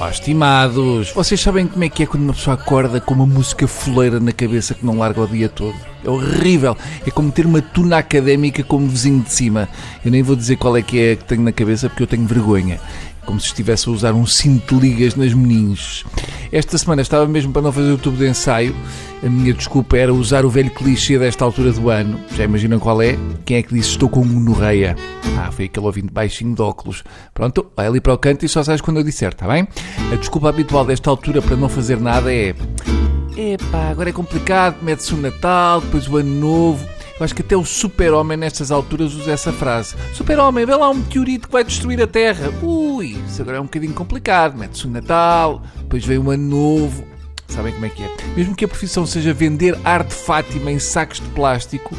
Olá, estimados! Vocês sabem como é que é quando uma pessoa acorda com uma música foleira na cabeça que não larga o dia todo? É horrível! É como ter uma tuna académica como vizinho de cima. Eu nem vou dizer qual é que é que tenho na cabeça porque eu tenho vergonha. Como se estivesse a usar um cinto de ligas nas meninhos. Esta semana estava mesmo para não fazer o tubo de ensaio. A minha desculpa era usar o velho clichê desta altura do ano. Já imaginam qual é? Quem é que disse estou com gonorreia? Ah, foi aquele ouvinte baixinho de óculos. Pronto, vai ali para o canto e só sabes quando eu disser, está bem? A desculpa habitual desta altura para não fazer nada é... Epá, agora é complicado, mete-se o Natal, depois o Ano Novo... Eu acho que até o super-homem nestas alturas usa essa frase. Super-homem, vê lá um meteorito que vai destruir a Terra. Ui, isso agora é um bocadinho complicado. Mete-se o Natal, depois vem o Ano Novo. Sabem como é que é? Mesmo que a profissão seja vender arte Fátima em sacos de plástico,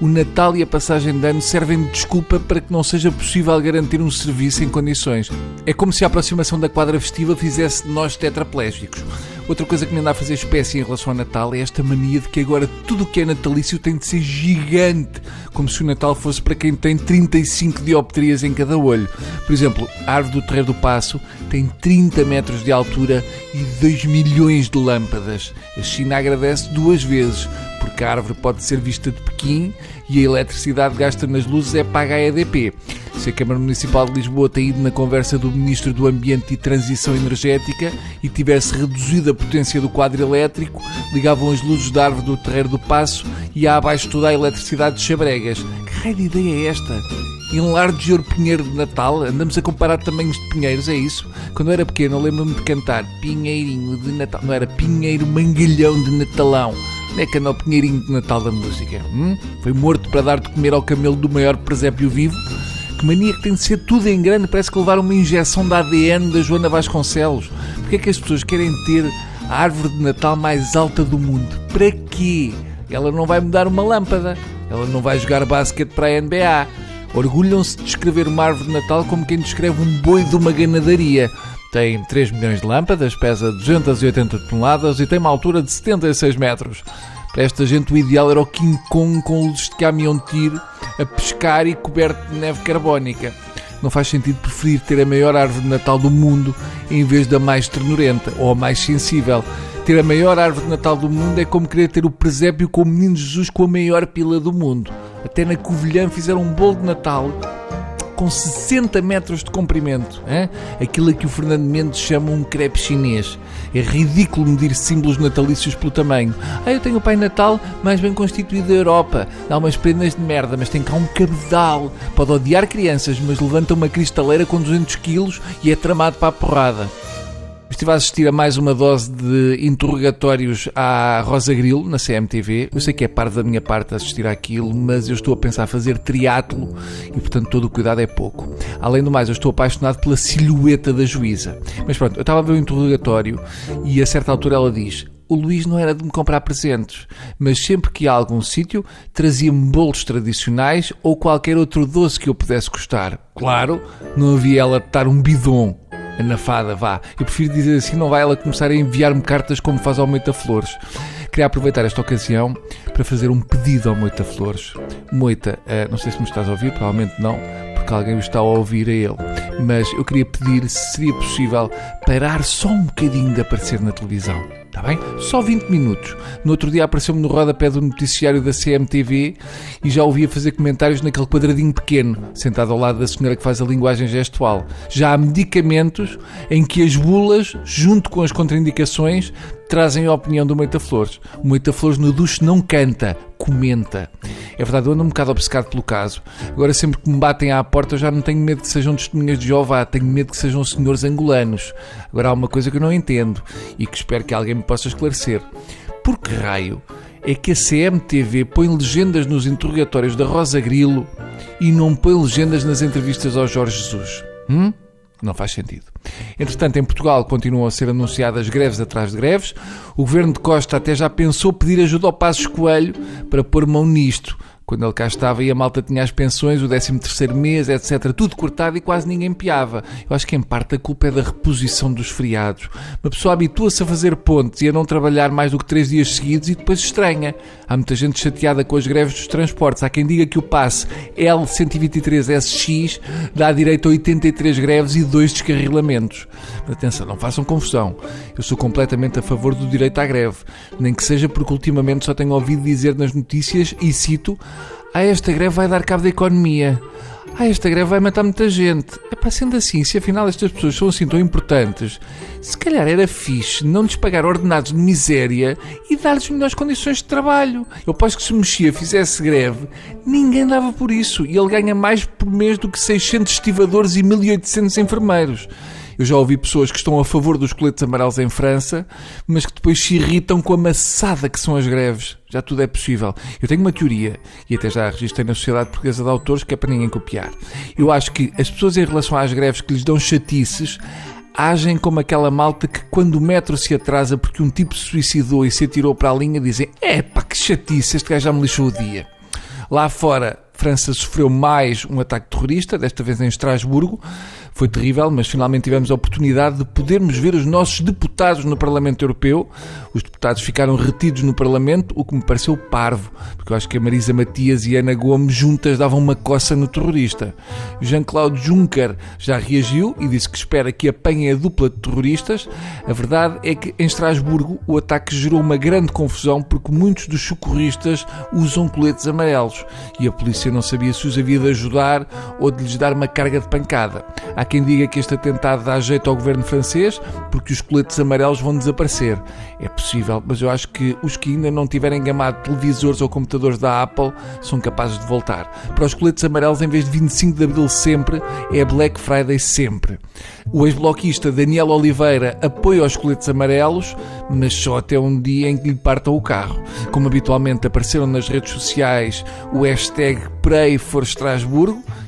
o Natal e a passagem de ano servem de desculpa para que não seja possível garantir um serviço em condições. É como se a aproximação da quadra festiva fizesse de nós tetraplégicos. Outra coisa que me anda a fazer espécie em relação ao Natal é esta mania de que agora tudo o que é natalício tem de ser gigante, como se o Natal fosse para quem tem 35 dioptrias em cada olho. Por exemplo, a árvore do Terreiro do Passo tem 30 metros de altura e 2 milhões de lâmpadas. A China agradece duas vezes, porque a árvore pode ser vista de Pequim e a eletricidade gasta nas luzes é paga a EDP. Se a Câmara Municipal de Lisboa tem ido na conversa do Ministro do Ambiente e Transição Energética e tivesse reduzido a potência do quadro elétrico, ligavam as luzes da árvore do Terreiro do Passo e há abaixo toda a eletricidade de Chabregas. Que raio de ideia é esta? Em um lar de ouro pinheiro de Natal, andamos a comparar tamanhos de pinheiros, é isso? Quando eu era pequeno, lembro-me de cantar Pinheirinho de Natal. Não era Pinheiro Mangalhão de Natalão. É que anda o Pinheirinho de Natal da música? Hum? Foi morto para dar de comer ao camelo do maior presépio vivo? Que mania que tem de ser tudo em grande, parece que levar uma injeção de ADN da Joana Vasconcelos. Porquê é que as pessoas querem ter a árvore de Natal mais alta do mundo? Para quê? Ela não vai mudar uma lâmpada. Ela não vai jogar basquete para a NBA. Orgulham-se de descrever uma árvore de Natal como quem descreve um boi de uma ganadaria. Tem 3 milhões de lâmpadas, pesa 280 toneladas e tem uma altura de 76 metros. Para esta gente o ideal era o King Kong com luzes de caminhão de tiro a pescar e coberto de neve carbónica. Não faz sentido preferir ter a maior árvore de Natal do mundo em vez da mais ternurenta ou a mais sensível. Ter a maior árvore de Natal do mundo é como querer ter o presépio com o menino Jesus com a maior pila do mundo. Até na Covilhã fizeram um bolo de Natal com 60 metros de comprimento. Hein? Aquilo a que o Fernando Mendes chama um crepe chinês. É ridículo medir símbolos natalícios pelo tamanho. Ah, eu tenho o Pai Natal mais bem constituído da Europa. Dá umas prendas de merda, mas tem cá um cabedal. Pode odiar crianças, mas levanta uma cristaleira com 200 quilos e é tramado para a porrada. Estive a assistir a mais uma dose de interrogatórios à Rosa Grilo na CMTV. Eu sei que é parte da minha parte assistir àquilo, mas eu estou a pensar fazer triatlo e, portanto, todo o cuidado é pouco. Além do mais, eu estou apaixonado pela silhueta da juíza. Mas pronto, eu estava a ver o interrogatório e a certa altura ela diz: o Luís não era de me comprar presentes, mas sempre que ia a algum sítio trazia-me bolos tradicionais ou qualquer outro doce que eu pudesse gostar. Claro, não havia ela de estar um bidon anafada, vá. Eu prefiro dizer assim, não vai ela começar a enviar-me cartas como faz ao Moita Flores. Queria aproveitar esta ocasião para fazer um pedido ao Moita Flores. Moita, uh, não sei se me estás a ouvir, provavelmente não, porque alguém o está a ouvir a ele. Mas eu queria pedir se seria possível parar só um bocadinho de aparecer na televisão. Está bem? Só 20 minutos. No outro dia apareceu-me no rodapé do noticiário da CMTV e já ouvia fazer comentários naquele quadradinho pequeno, sentado ao lado da senhora que faz a linguagem gestual. Já há medicamentos em que as bulas, junto com as contraindicações, trazem a opinião do Moita Flores. O Moita Flores no duche não canta, comenta. É verdade, eu ando um bocado obcecado pelo caso. Agora, sempre que me batem à porta, eu já não tenho medo que sejam testemunhas de Jeová, tenho medo que sejam senhores angolanos. Agora, há uma coisa que eu não entendo e que espero que alguém me possa esclarecer. Por que raio é que a CMTV põe legendas nos interrogatórios da Rosa Grilo e não põe legendas nas entrevistas ao Jorge Jesus? Hum? Não faz sentido. Entretanto, em Portugal continuam a ser anunciadas greves atrás de greves. O governo de Costa até já pensou pedir ajuda ao Passos Coelho para pôr mão nisto. Quando ele cá estava e a malta tinha as pensões, o 13 terceiro mês, etc. Tudo cortado e quase ninguém piava. Eu acho que em parte a culpa é da reposição dos feriados. Uma pessoa habitua-se a fazer pontes e a não trabalhar mais do que três dias seguidos e depois estranha. Há muita gente chateada com as greves dos transportes. Há quem diga que o passe L123SX dá direito a 83 greves e dois descarrilamentos. Mas atenção, não façam confusão. Eu sou completamente a favor do direito à greve. Nem que seja porque ultimamente só tenho ouvido dizer nas notícias, e cito, ah, esta greve vai dar cabo da economia. Ah, esta greve vai matar muita gente. É para sendo assim, se afinal estas pessoas são assim tão importantes, se calhar era fixe não lhes pagar ordenados de miséria e dar-lhes melhores condições de trabalho. Eu aposto que se Mexia fizesse greve, ninguém dava por isso. E ele ganha mais por mês do que 600 estivadores e 1800 enfermeiros. Eu já ouvi pessoas que estão a favor dos coletes amarelos em França, mas que depois se irritam com a maçada que são as greves. Já tudo é possível. Eu tenho uma teoria, e até já a registrei na Sociedade Portuguesa de Autores, que é para ninguém copiar. Eu acho que as pessoas, em relação às greves que lhes dão chatices, agem como aquela malta que, quando o metro se atrasa porque um tipo se suicidou e se atirou para a linha, dizem: É pá, que chatice, este gajo já me lixou o dia. Lá fora, França sofreu mais um ataque terrorista, desta vez em Estrasburgo. Foi terrível, mas finalmente tivemos a oportunidade de podermos ver os nossos deputados no Parlamento Europeu. Os deputados ficaram retidos no Parlamento, o que me pareceu parvo, porque eu acho que a Marisa Matias e a Ana Gomes juntas davam uma coça no terrorista. Jean-Claude Juncker já reagiu e disse que espera que apanhem a dupla de terroristas. A verdade é que em Estrasburgo o ataque gerou uma grande confusão porque muitos dos socorristas usam coletes amarelos e a polícia não sabia se os havia de ajudar ou de lhes dar uma carga de pancada. Há quem diga que este atentado dá jeito ao governo francês porque os coletes amarelos vão desaparecer. É possível, mas eu acho que os que ainda não tiverem gamado televisores ou computadores da Apple são capazes de voltar. Para os coletes amarelos, em vez de 25 de Abril sempre, é Black Friday sempre. O ex-bloquista Daniel Oliveira apoia os coletes amarelos, mas só até um dia em que lhe partam o carro. Como habitualmente apareceram nas redes sociais o hashtag Pray for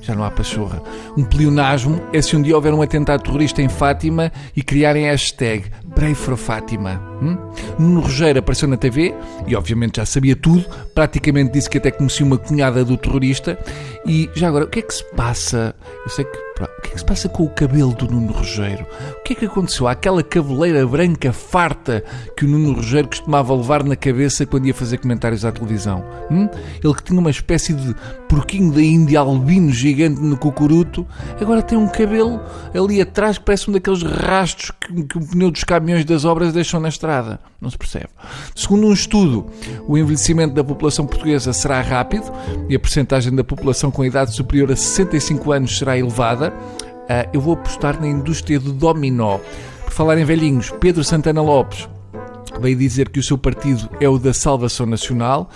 já não há pachorra. Um pleonasmo é se um dia houver um atentado terrorista em Fátima e criarem a hashtag Pray for Fátima. Hum? Nuno Rogério apareceu na TV e obviamente já sabia tudo, praticamente disse que até conhecia uma cunhada do terrorista. E já agora, o que é que se passa? Eu sei que o que é que se passa com o cabelo do Nuno Rogério? O que é que aconteceu àquela cabeleira branca farta que o Nuno Rogério costumava levar na cabeça quando ia fazer comentários à televisão? Hum? Ele que tinha uma espécie de porquinho da Índia albino gigante no cucuruto, agora tem um cabelo ali atrás que parece um daqueles rastros que, que o pneu dos caminhões das obras deixam na estrada. Não se percebe. Segundo um estudo, o envelhecimento da população portuguesa será rápido e a percentagem da população com idade superior a 65 anos será elevada. Uh, eu vou apostar na indústria do dominó. Por falar em velhinhos, Pedro Santana Lopes veio dizer que o seu partido é o da Salvação Nacional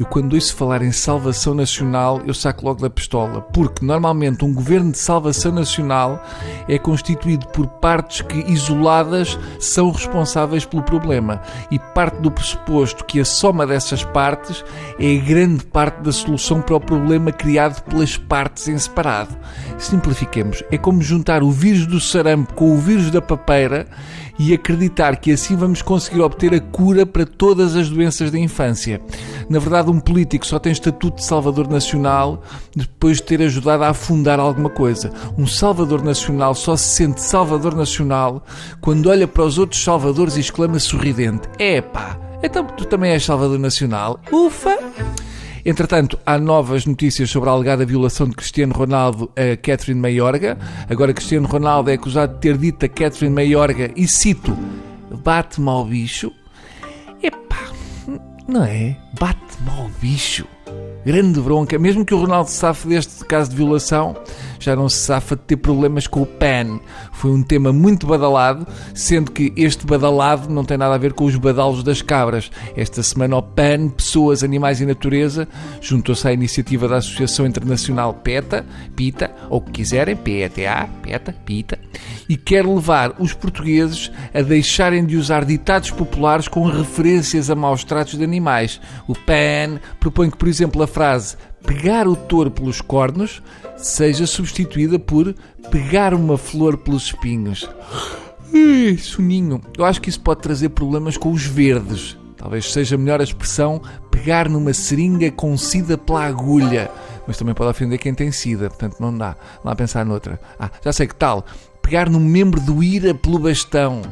eu quando ouço falar em salvação nacional, eu saco logo da pistola, porque normalmente um governo de salvação nacional é constituído por partes que, isoladas, são responsáveis pelo problema. E parte do pressuposto que a soma dessas partes é a grande parte da solução para o problema criado pelas partes em separado. Simplifiquemos, é como juntar o vírus do sarampo com o vírus da papeira e acreditar que assim vamos conseguir obter a cura para todas as doenças da infância. Na verdade, um político só tem estatuto de Salvador Nacional depois de ter ajudado a afundar alguma coisa. Um Salvador Nacional só se sente Salvador Nacional quando olha para os outros Salvadores e exclama sorridente: Epá, então tu também és Salvador Nacional? Ufa! Entretanto, há novas notícias sobre a alegada violação de Cristiano Ronaldo a Catherine Mayorga. Agora, Cristiano Ronaldo é acusado de ter dito a Catherine Mayorga, e cito, bate-me ao bicho. Não é? Bate-me ao bicho. Grande bronca. Mesmo que o Ronaldo safe deste caso de violação, já não se safa de ter problemas com o PAN. Foi um tema muito badalado, sendo que este badalado não tem nada a ver com os badalos das cabras. Esta semana o PAN, Pessoas, Animais e Natureza, juntou-se à iniciativa da Associação Internacional PETA, PITA, ou o que quiserem, PETA, PETA, PITA, e quer levar os portugueses a deixarem de usar ditados populares com referências a maus tratos de animais. O PAN propõe que, por exemplo, a frase pegar o touro pelos cornos seja substituída por pegar uma flor pelos espinhos. Ui, soninho. Eu acho que isso pode trazer problemas com os verdes. Talvez seja melhor a expressão pegar numa seringa com sida pela agulha. Mas também pode ofender quem tem sida, portanto não dá. Lá a pensar noutra. Ah, já sei que tal. Pegar num membro do ira pelo bastão.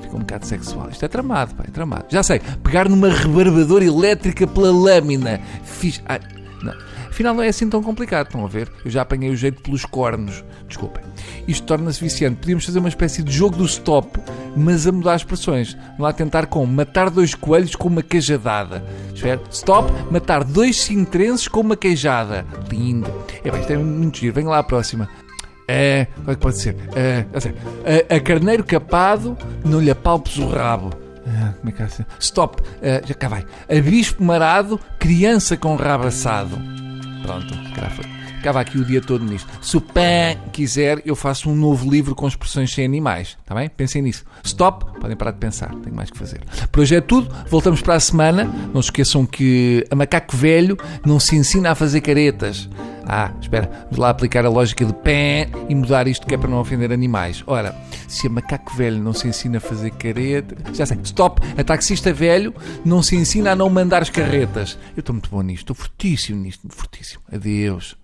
Fica um bocado sexual. Isto é tramado, pá, é tramado. Já sei. Pegar numa rebarbadora elétrica pela lâmina. Fiz. Ah, não. Afinal, não é assim tão complicado, estão a ver? Eu já apanhei o jeito pelos cornos. Desculpem. Isto torna-se viciante. Podíamos fazer uma espécie de jogo do stop, mas a mudar as expressões. Lá tentar com matar dois coelhos com uma cajadada. Espera. Stop, matar dois cintrenses com uma queijada. Lindo. É bem, isto é muito giro. Venha lá à próxima. É, como é que pode ser? É, a, a carneiro capado não lhe apalpes o rabo. Ah, como é que é assim? Stop, uh, já cá vai. A bispo marado, criança com rabo assado. Pronto, ficava aqui o dia todo nisto. Se o PAN quiser, eu faço um novo livro com expressões sem animais. Está bem? Pensem nisso. Stop, podem parar de pensar, tenho mais que fazer. Por hoje é tudo, voltamos para a semana. Não se esqueçam que a macaco velho não se ensina a fazer caretas. Ah, espera, vamos lá aplicar a lógica de pé e mudar isto que é para não ofender animais. Ora, se a macaco velho não se ensina a fazer careta. Já sei, stop! A taxista velho não se ensina a não mandar as carretas. Eu estou muito bom nisto, estou fortíssimo nisto, fortíssimo. Adeus.